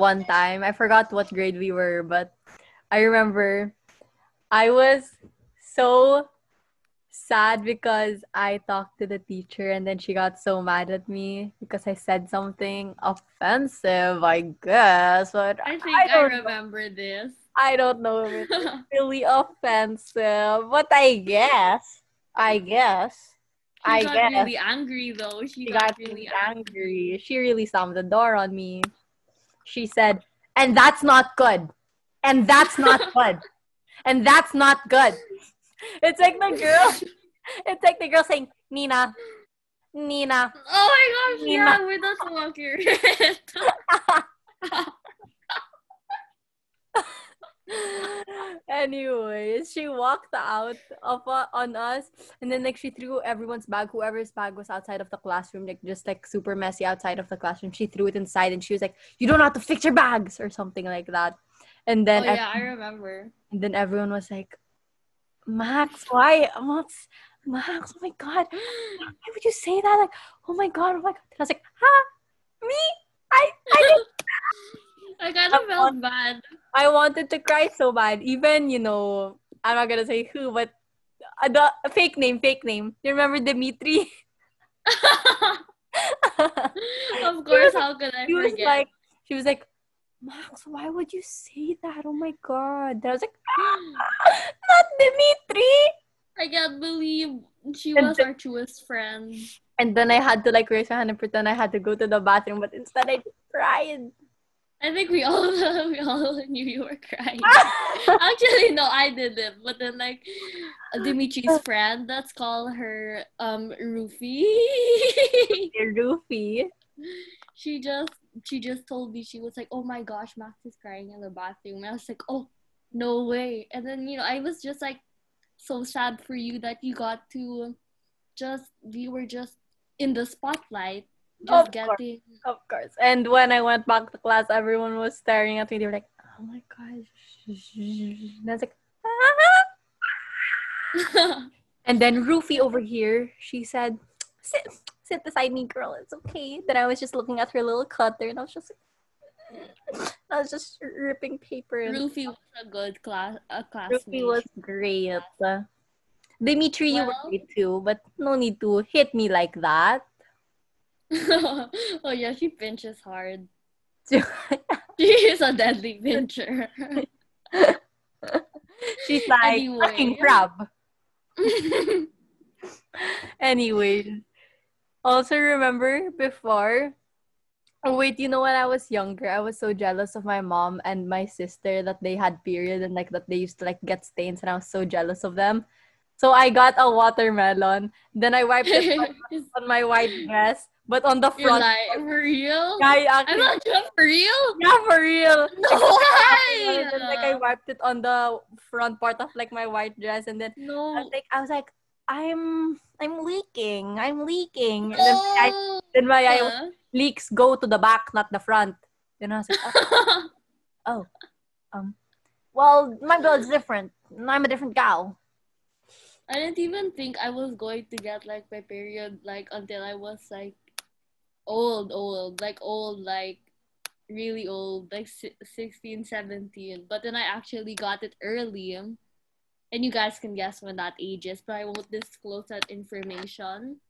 One time? I forgot what grade we were, but I remember I was so sad because I talked to the teacher and then she got so mad at me because I said something offensive, I guess. But I think I, don't know. remember this. I don't know if it's really offensive, but I guess. I guess. She I got guess. really angry though. She, She got, got really really angry. angry. She really slammed the door on me. She said, and that's not good. And that's not good. And that's not good. It's like the girl. It's like the girl saying, Nina, Nina. Oh my gosh, Nina. yeah, we're not so accurate. Anyways, she walked out of uh, on us, and then like she threw everyone's bag, whoever's bag was outside of the classroom, like just like super messy outside of the classroom. She threw it inside, and she was like, "You don't have to fix your bags" or something like that. And oh then ev- yeah, I remember. and then everyone was like, "Max, why, Max, Max? Oh my god, why would you say that? Like, oh my god, oh my god." And I was like, "Huh, me? I I didn't I kind of felt bad. I wanted to cry so bad. Even, you know, I'm not gonna say who, but uh, the fake name, fake name. You remember Dimitri? of course, how could I she was like, she was like, Max, why would you say that? Oh my god. And I was like, "Ah, not Dimitri. I can't believe she And was our truest friend. And then I had to like raise my hand and pretend I had to go to the bathroom, but instead I just cried. I think we all we all knew you were crying. Actually, no, I didn't. But then, like, Dimitri's friend, let's call her um Rufy. Rufy. she just she just told me she was like, "Oh my gosh, Max is crying in the bathroom." And I was like, "Oh, no way!" And then you know, I was just like so sad for you that you got to just you were just in the spotlight, just Of course. Of course. And when I went back to class, everyone was staring at me. They were like, oh my gosh. And I was like, "Ah." And then Rufy over here, she said, sit, sit beside me, girl. It's okay. Then I was just looking at her little cutter and I was just like, I was just ripping paper. And Rufy was a good class a classmate. Rufy was great. Dimitri, you were Well- great too, but no need to hit me like that. oh yeah, she pinches hard. She is a deadly pincher. She's like, Anyway. fucking crab. Anyway, also remember before. Oh wait, you know when I was younger, I was so jealous of my mom and my sister that they had period and like that they used to like get stains, and I was so jealous of them. So I got a watermelon. Then I wiped it on, on my white dress, but on the You're front. like, for real? I I'm not sure for real? yeah, for real. No then, like I wiped it on the front part of like my white dress, and then I No. was like, I was like, I'm, I'm leaking, I'm leaking, and then my eye, then my eye leaks go to the back, not the front. Then I was like, oh, oh, um, well, my blood's different. I'm a different gal. I didn't even think I was going to get like my period like until I was like old, old, like old, like really old, like si- 16, 17. But then I actually got it early. And you guys can guess when that age is, but I won't disclose that information.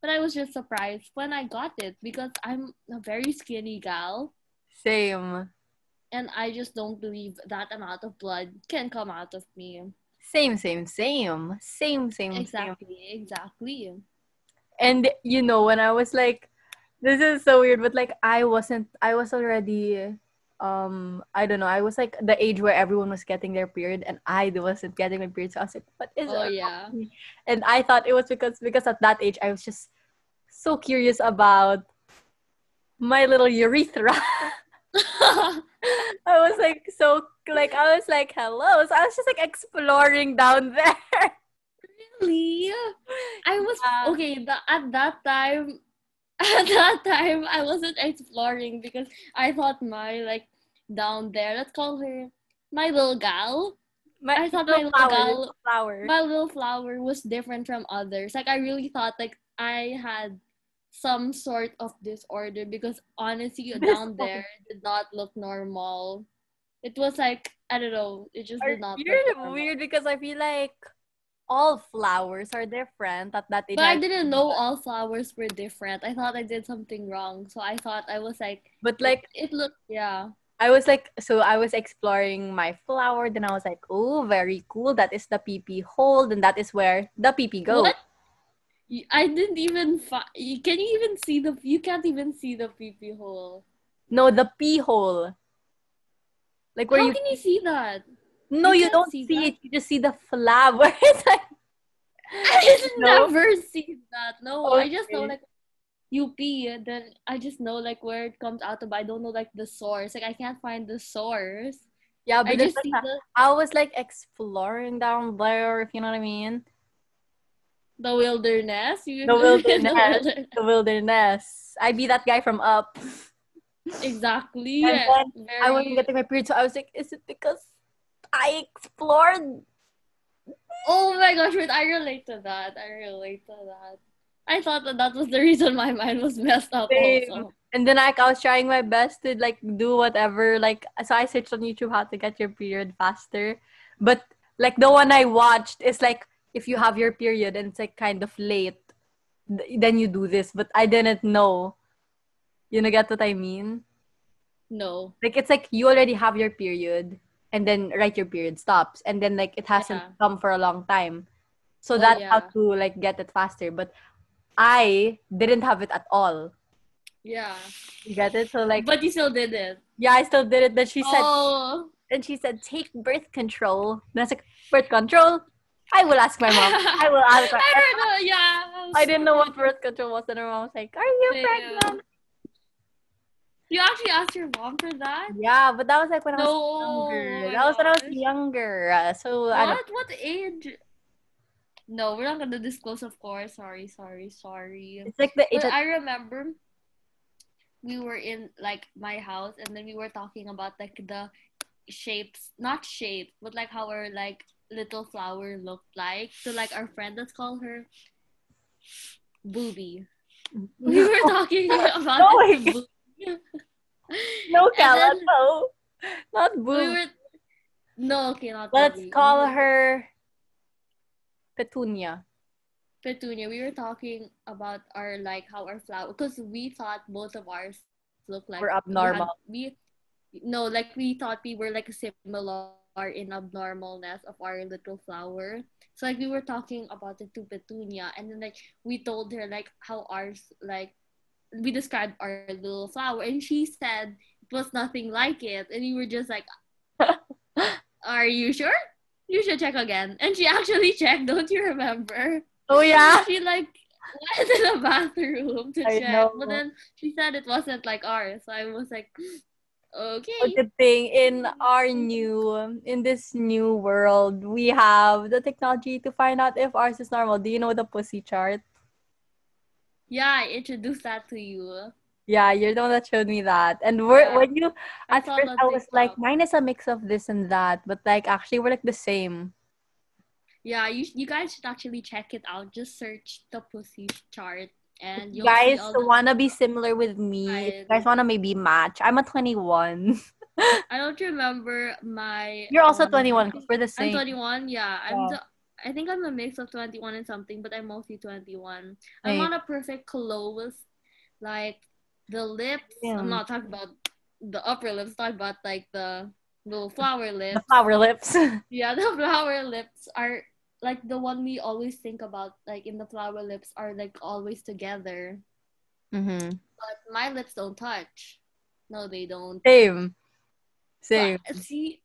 But I was just surprised when I got it because I'm a very skinny gal. Same, And I just don't believe that amount of blood can come out of me. same, same, same, same, same, same. Exactly, exactly. And you know, when I was like, this is so weird, but like I wasn't, I was already, um, I don't know, I was like the age where everyone was getting their period, and I wasn't getting my period. So I was like, what is Oh it? yeah. And I thought it was because because at that age I was just so curious about my little urethra. I was like so like I was like hello. So I was just like exploring down there. really? I was Yeah. okay. The, at that time, at that time, I wasn't exploring because I thought my like down there. Let's call her my little gal. My I thought my little flower, gal- little flower. My little flower was different from others. Like I really thought like I had some sort of disorder because honestly down there did not look normal. It was like I don't know. It just did not. You're look normal. weird because I feel like all flowers are different at that age. But I didn't know all flowers were different. I thought I did something wrong, so I thought I was like. But like it looked yeah. I was like, so I was exploring my flower. Then I was like, oh, very cool. That is the PP hole. Then that is where the PP goes. What? I didn't even fi- you Can you even see the? You can't even see the pee pee hole. No, the pee hole. Like where How you can you see that? No, you you don't see see, it. You just see the flower. It's like I just No? never see that. No, I just know Okay. like you pee, then I just know like where it comes out of. but I don't know like the source. Like I can't find the source. yeah, I but it's just see the I was like exploring down there, if you know what I mean. the wilderness. You The wilderness. wilderness. The wilderness. I'd be that guy from Up. exactly. And then I wasn't getting my period, so I was like, is it because I explored? Oh my gosh, wait, I relate to that. I relate to that. I thought that that was the reason my mind was messed up Same. also. And then like I was trying my best to like do whatever. Like so I searched on YouTube how to get your period faster. But like the one I watched is like if you have your period and it's like kind of late, th- then you do this. But I didn't know. You know get what I mean? No. Like it's like you already have your period and then right your period stops and then like it hasn't Yeah. come for a long time. So Oh, that's how to like get it faster. But I didn't have it at all. Yeah. You get it? So like But you still did it. yeah, I still did it. Then she said oh. and she said take birth control. And I was like, birth control? I will ask my mom. I will ask my I don't know, yeah. I didn't know what birth control was, and her mom was like, Are you Damn. pregnant? You actually asked your mom for that? Yeah, but that was like when I was younger. That was when I was younger. So What? What age? No, we're not gonna disclose, of course. Sorry, sorry, sorry. it's like the age But I remember we were in like my house and then we were talking about like the shapes, not shapes, but like how our like little flower looked like. So like our friend, let's call her Booby. We were talking about Oh my it to God. Booby. no, Kala, no. Not We boo. were no, okay, not Let's call her Petunia. Petunia, we were talking about our like how our flower because we thought both of ours look like Were we had- abnormal. We, no, like we thought we were like similar in abnormalness of our little flower. So like we were talking about it to Petunia, and then like we told her like how ours like we described our little flower, and she said it was nothing like it, and we were just like, "Are you sure?" You should check again. And she actually checked, don't you remember? Oh yeah. she like went to the bathroom to I check, know. but then she said it wasn't like ours. So I was like, okay. But the thing in our new in this new world, we have the technology to find out if ours is normal. Do you know the pussy chart? Yeah, I introduced that to you. Yeah, you're the one that showed me that. And we're Yeah. when you I at saw first I was like, mine is a mix of this and that, but like actually we're like the same. Yeah, you you guys should actually check it out. Just search the pussy chart, and You guys see all the. wanna be similar with me. You guys wanna maybe match. I'm a 21. I don't remember my. You're also um, 21 because we're the I'm same. 21. Yeah, I'm Yeah. the. I think I'm a mix of 21 and something, but I'm mostly 21. I'm Same. not a perfect close, like the lips. Yeah. I'm not talking about the upper lips. Talk about like the little flower The lips. flower lips. Yeah, the flower lips are like the one we always think about. Like in the flower lips are like always together, mm-hmm. but my lips don't touch. No, they don't. Same. Same. But, see,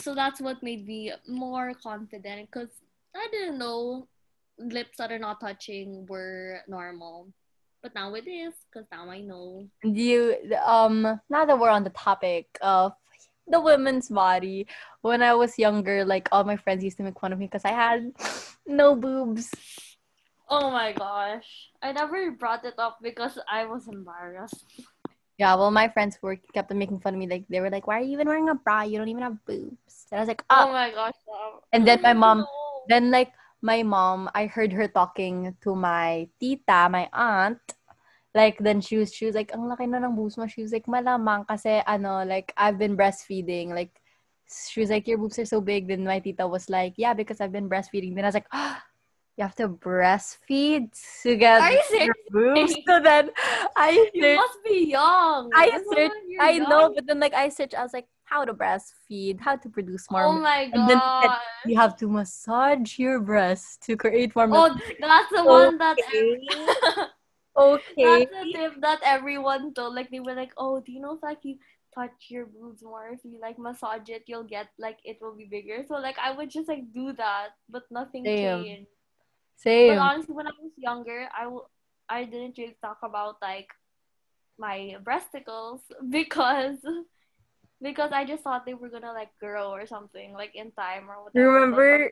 so that's what made me more confident because I didn't know lips that are not touching were normal. But now it is because now I know. You um now that we're on the topic of the women's body when i was younger like all my friends used to make fun of me because i had no boobs Oh my gosh. I never brought it up because I was embarrassed. yeah well my friends were kept on making fun of me like they were like why are you even wearing a bra you don't even have boobs and i was like Oh oh my gosh. Mom. And then my mom- No. then like my mom, I heard her talking to my tita, my aunt. Like, then she was, she was like, ang laki na ng boobs mo. She was like, malamang kasi, ano, like, I've been breastfeeding. Like, she was like, your boobs are so big. Then my tita was like, yeah, because I've been breastfeeding. Then I was like, oh, you have to breastfeed to get Are you your serious? boobs. So then I You must be young. I That's searched, why you're I know, but then like I searched, I was like, how to breastfeed, how to produce more Oh milk. my And then god. You have to massage your breast to create more milk. Oh, that's the one that Okay. Okay. that's the tip that everyone told. Like they were like, oh, do you know if like you touch your boobs more, if you like massage it, you'll get like it will be bigger. So like I would just like do that, but nothing Same. changed. But honestly, when I was younger, I w- I didn't really talk about like my breasticles because because I just thought they were gonna like grow or something like in time or whatever. Remember?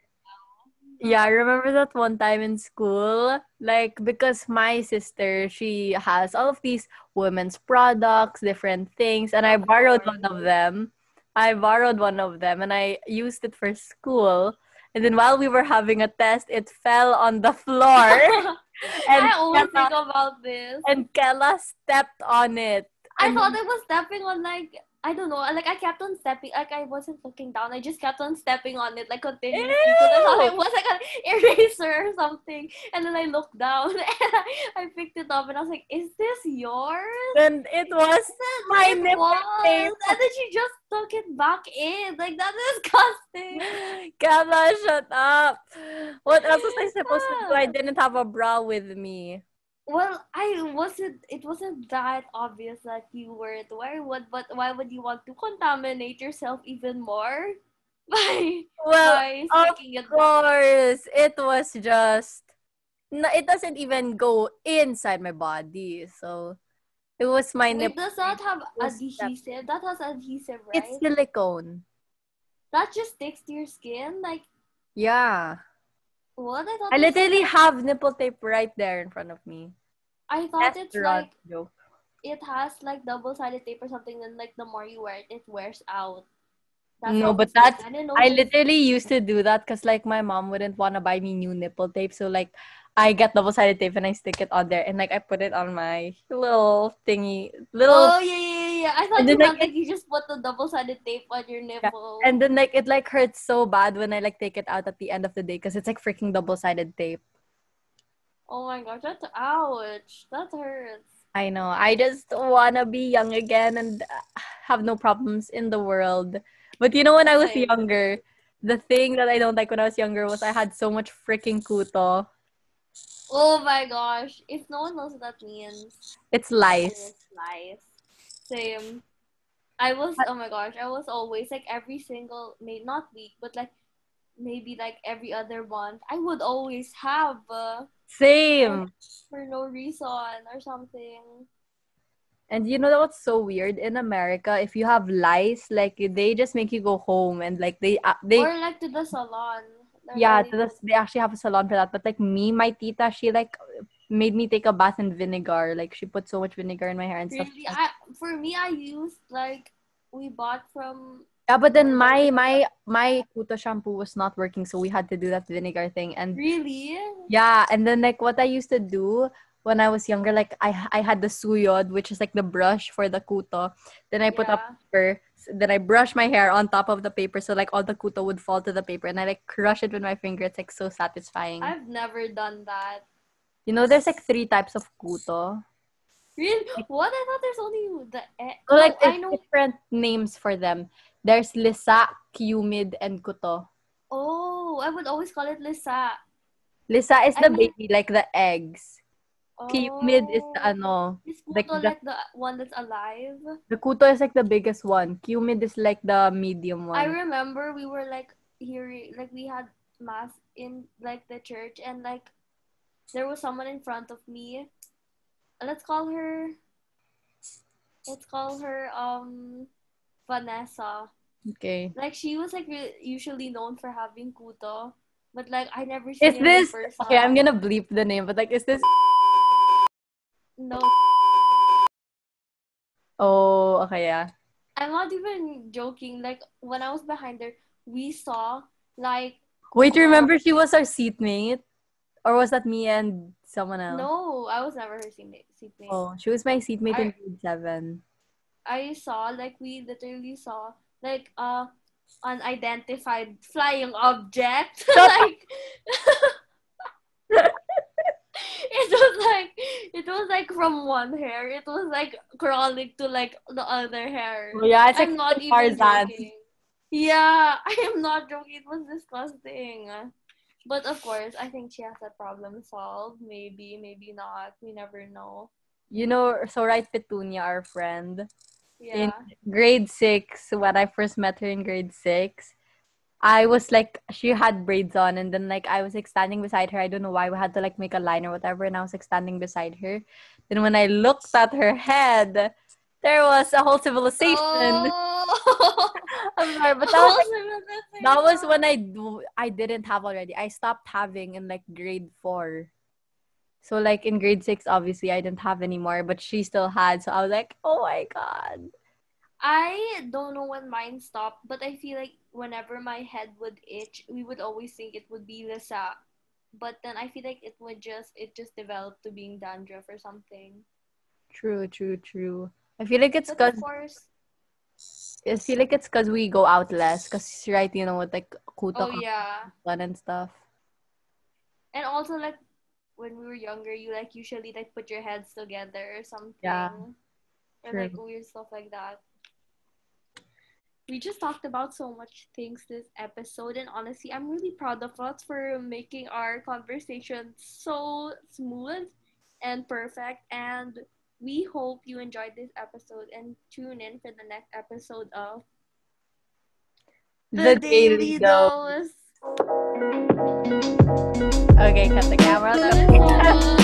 Yeah, I remember that one time in school, like because my sister, she has all of these women's products, different things, and I borrowed one of them. I borrowed one of them and I used it for school. And then while we were having a test, it fell on the floor and I always Kella, think about this. and Kella stepped on it. I And thought it was stepping on like I don't know, like I kept on stepping, like I wasn't looking down. I just kept on stepping on it, like continuously. Because I thought it was like an eraser or something. And then I looked down and I, picked it up and I was like, "Is this yours?" And it was And my it nipple was. tape. And then she just took it back in. Like that's disgusting. Kella, shut up. What else was I supposed to do? I didn't have a bra with me. Well, I wasn't. It wasn't that obvious that you were to wear one, but why would you want to contaminate yourself even more by Well, by of it? course, it was just no, it doesn't even go inside my body. So it was my nipple. does not have adhesive? That has adhesive, right? It's silicone. that just sticks to your skin. Like Yeah. What? I thought. I literally have nipple tape right there in front of me. I thought it's like joke. it has like double-sided tape or something. And like the more you wear it, it wears out. No, but like. that's- I. I literally used to do that because like my mom wouldn't want to buy me new nipple tape. So like I get double sided tape and I stick it on there and like I put it on my little thingy little Oh yeah, yeah, yeah, yeah. I thought And you then, meant like, like you just put the double-sided tape on your nipple. and then like it like hurts so bad when I like take it out at the end of the day because it's like freaking double sided tape. Oh my gosh, that's ouch. That hurts. I know. I just wanna be young again and uh, have no problems in the world. But you know when I was Same. younger, the thing that I don't like when I was younger was I had so much freaking kuto. Oh my gosh. If no one knows what that means, It's it lice. is lice. Same. I was oh my gosh, I was always like every single maybe not week, but like maybe like every other month, I would always have uh, Same. for no reason or something. And you know what's so weird in America? If you have lice, like they just make you go home and like they uh, they or like to the salon. That's yeah, to the, they actually have a salon for that. But like me, my tita, she like made me take a bath in vinegar. Like she put so much vinegar in my hair and stuff. I for me, I used like we bought from Yeah, but then my my my kuto shampoo was not working, so we had to do that vinegar thing. And really. yeah, and then like what I used to do when I was younger, like I I had the suyod, which is like the brush for the kuto. Then I put up Yeah. paper. Then I brush my hair on top of the paper, so like all the kuto would fall to the paper, and I like crush it with my finger. It's like so satisfying. I've never done that. You know, there's like three types of kuto. Really? What? I thought there's only the. E- So like oh, I know. different names for them. There's lisa, humid, and kuto. Oh, I would always call it Lisa. Lisa is I the mean- baby, like the eggs. Humid is the Oh. ano. Is like Kuto the- like the one that's alive? The kuto is like the biggest one. Humid is like the medium one. I remember we were like hearing, like we had mass in like the church, and like there was someone in front of me. Let's call her. Let's call her um Vanessa. Okay. Like she was like usually known for having kuto, but like I never seen Is this okay? I'm gonna bleep the name, but like, is this? No, Oh, okay, yeah. I'm not even joking. Like when I was behind her, we saw like Wait, remember she was our seatmate? Or was that me and someone else? No, I was never her seatmate. seatmate. Oh, she was my seatmate in grade seven. I saw like we literally saw like uh unidentified flying object like it was like it was like from one hair it was like crawling to like the other hair Oh, yeah, it's i'm not even Tarzan. joking yeah i am not joking it was disgusting but of course i think she has that problem solved maybe maybe not we never know You know, so right, Petunia, our friend. yeah in grade six, when I first met her in grade six, I was like, she had braids on, and then like I was like standing beside her. I don't know why we had to like make a line or whatever, and I was like standing beside her. Then when I looked at her head, there was a whole civilization. oh. I'm sorry, but that was that was when I I didn't have already. I stopped having in like grade four. So like in grade six, obviously I didn't have anymore, but she still had. So I was like, oh my god. I don't know when mine stopped, but I feel like whenever my head would itch, we would always think it would be Lisa. But then I feel like it would just it just developed to being dandruff or something. True, true, true. I feel like it's cause I feel like it's cause we go out less. Cause right, you know, with like kuto oh yeah, and stuff. and also like when we were younger, you like usually like put your heads together or something. Yeah, Or true. like weird stuff like that. We just talked about so much things this episode, and honestly, I'm really proud of us for making our conversation so smooth and perfect. And we hope you enjoyed this episode and tune in for the next episode of The, Daily Dose. Dose. Okay, cut the camera.